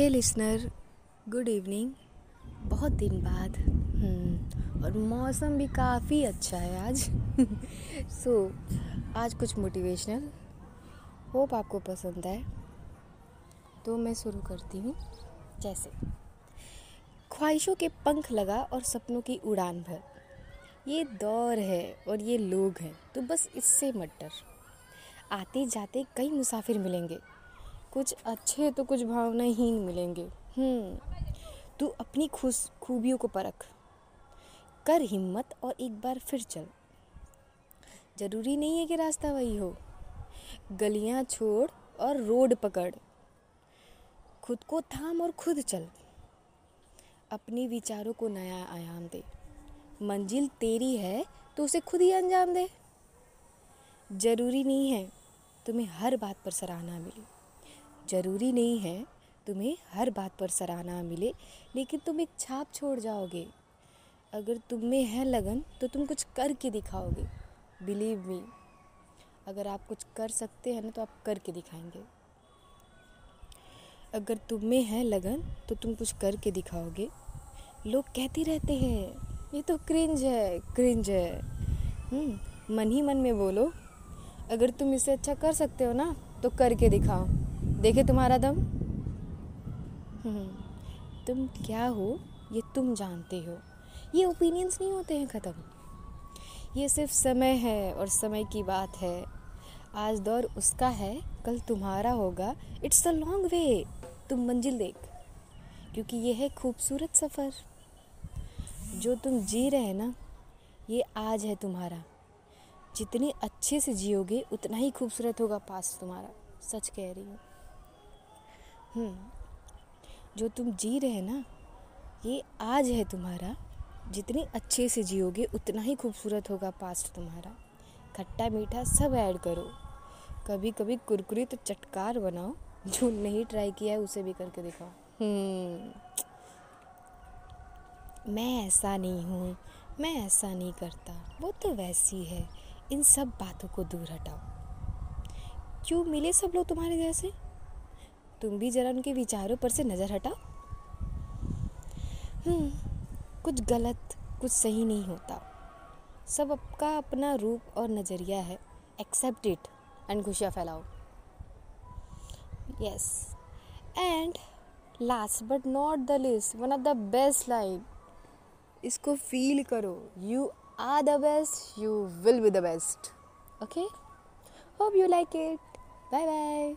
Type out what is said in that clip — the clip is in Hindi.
हे लिसनर गुड इवनिंग बहुत दिन बाद। हम्म, और मौसम भी काफ़ी अच्छा है आज। सो so, आज कुछ मोटिवेशनल होप आपको पसंद आए तो मैं शुरू करती हूँ। जैसे ख्वाहिशों के पंख लगा और सपनों की उड़ान भर। ये दौर है और ये लोग हैं तो बस इससे मटर आते जाते कई मुसाफिर मिलेंगे। कुछ अच्छे तो कुछ भावनाहीन मिलेंगे। हम्म तू अपनी खुश खूबियों को परख। कर हिम्मत और एक बार फिर चल। ज़रूरी नहीं है कि रास्ता वही हो। गलियाँ छोड़ और रोड पकड़। खुद को थाम और खुद चल। अपने विचारों को नया आयाम दे। मंजिल तेरी है तो उसे खुद ही अंजाम दे। ज़रूरी नहीं है तुम्हें हर बात पर सराहना मिले। ज़रूरी नहीं है तुम्हें हर बात पर सराहना मिले लेकिन तुम एक छाप छोड़ जाओगे। अगर तुम में है लगन तो तुम कुछ करके दिखाओगे। बिलीव मी अगर आप कुछ कर सकते हैं ना तो आप करके दिखाएँगे। अगर तुम में है लगन तो तुम कुछ करके दिखाओगे। लोग कहते रहते हैं ये तो क्रिंज है क्रिंज है। हम्म, मन ही मन में बोलो। अगर तुम इसे अच्छा कर सकते हो ना तो करके दिखाओ। देखे तुम्हारा दम? हम्म, तुम क्या हो ये तुम जानते हो। ये ओपिनियंस नहीं होते हैं ख़त्म। ये सिर्फ़ समय है और समय की बात है। आज दौर उसका है कल तुम्हारा होगा। इट्स अ लॉन्ग वे तुम मंजिल देख क्योंकि ये है खूबसूरत सफ़र। जो तुम जी रहे हैं ना ये आज है तुम्हारा। जितनी अच्छे से जियोगे उतना ही खूबसूरत होगा पास तुम्हारा। सच कह रही हूँ। जो तुम जी रहे ना ये आज है तुम्हारा। जितनी अच्छे से जियोगे उतना ही खूबसूरत होगा पास्ट तुम्हारा। खट्टा मीठा सब ऐड करो। कभी कभी कुरकुरी तो चटकार बनाओ। जो नहीं ट्राई किया है उसे भी करके दिखाओ। हम्म, मैं ऐसा नहीं हूँ। मैं ऐसा नहीं करता। वो तो वैसी है। इन सब बातों को दूर हटाओ। क्यों मिले सब लोग तुम्हारे जैसे? तुम भी जरा उनके विचारों पर से नज़र हटाओ। हम्म, कुछ गलत कुछ सही नहीं होता। सब आपका अपना रूप और नज़रिया है। एक्सेप्ट इट एंड खुशियाँ फैलाओ। Yes and last but not the list one of the best line इसको फील करो। You are the best you will be the best okay hope you like it bye bye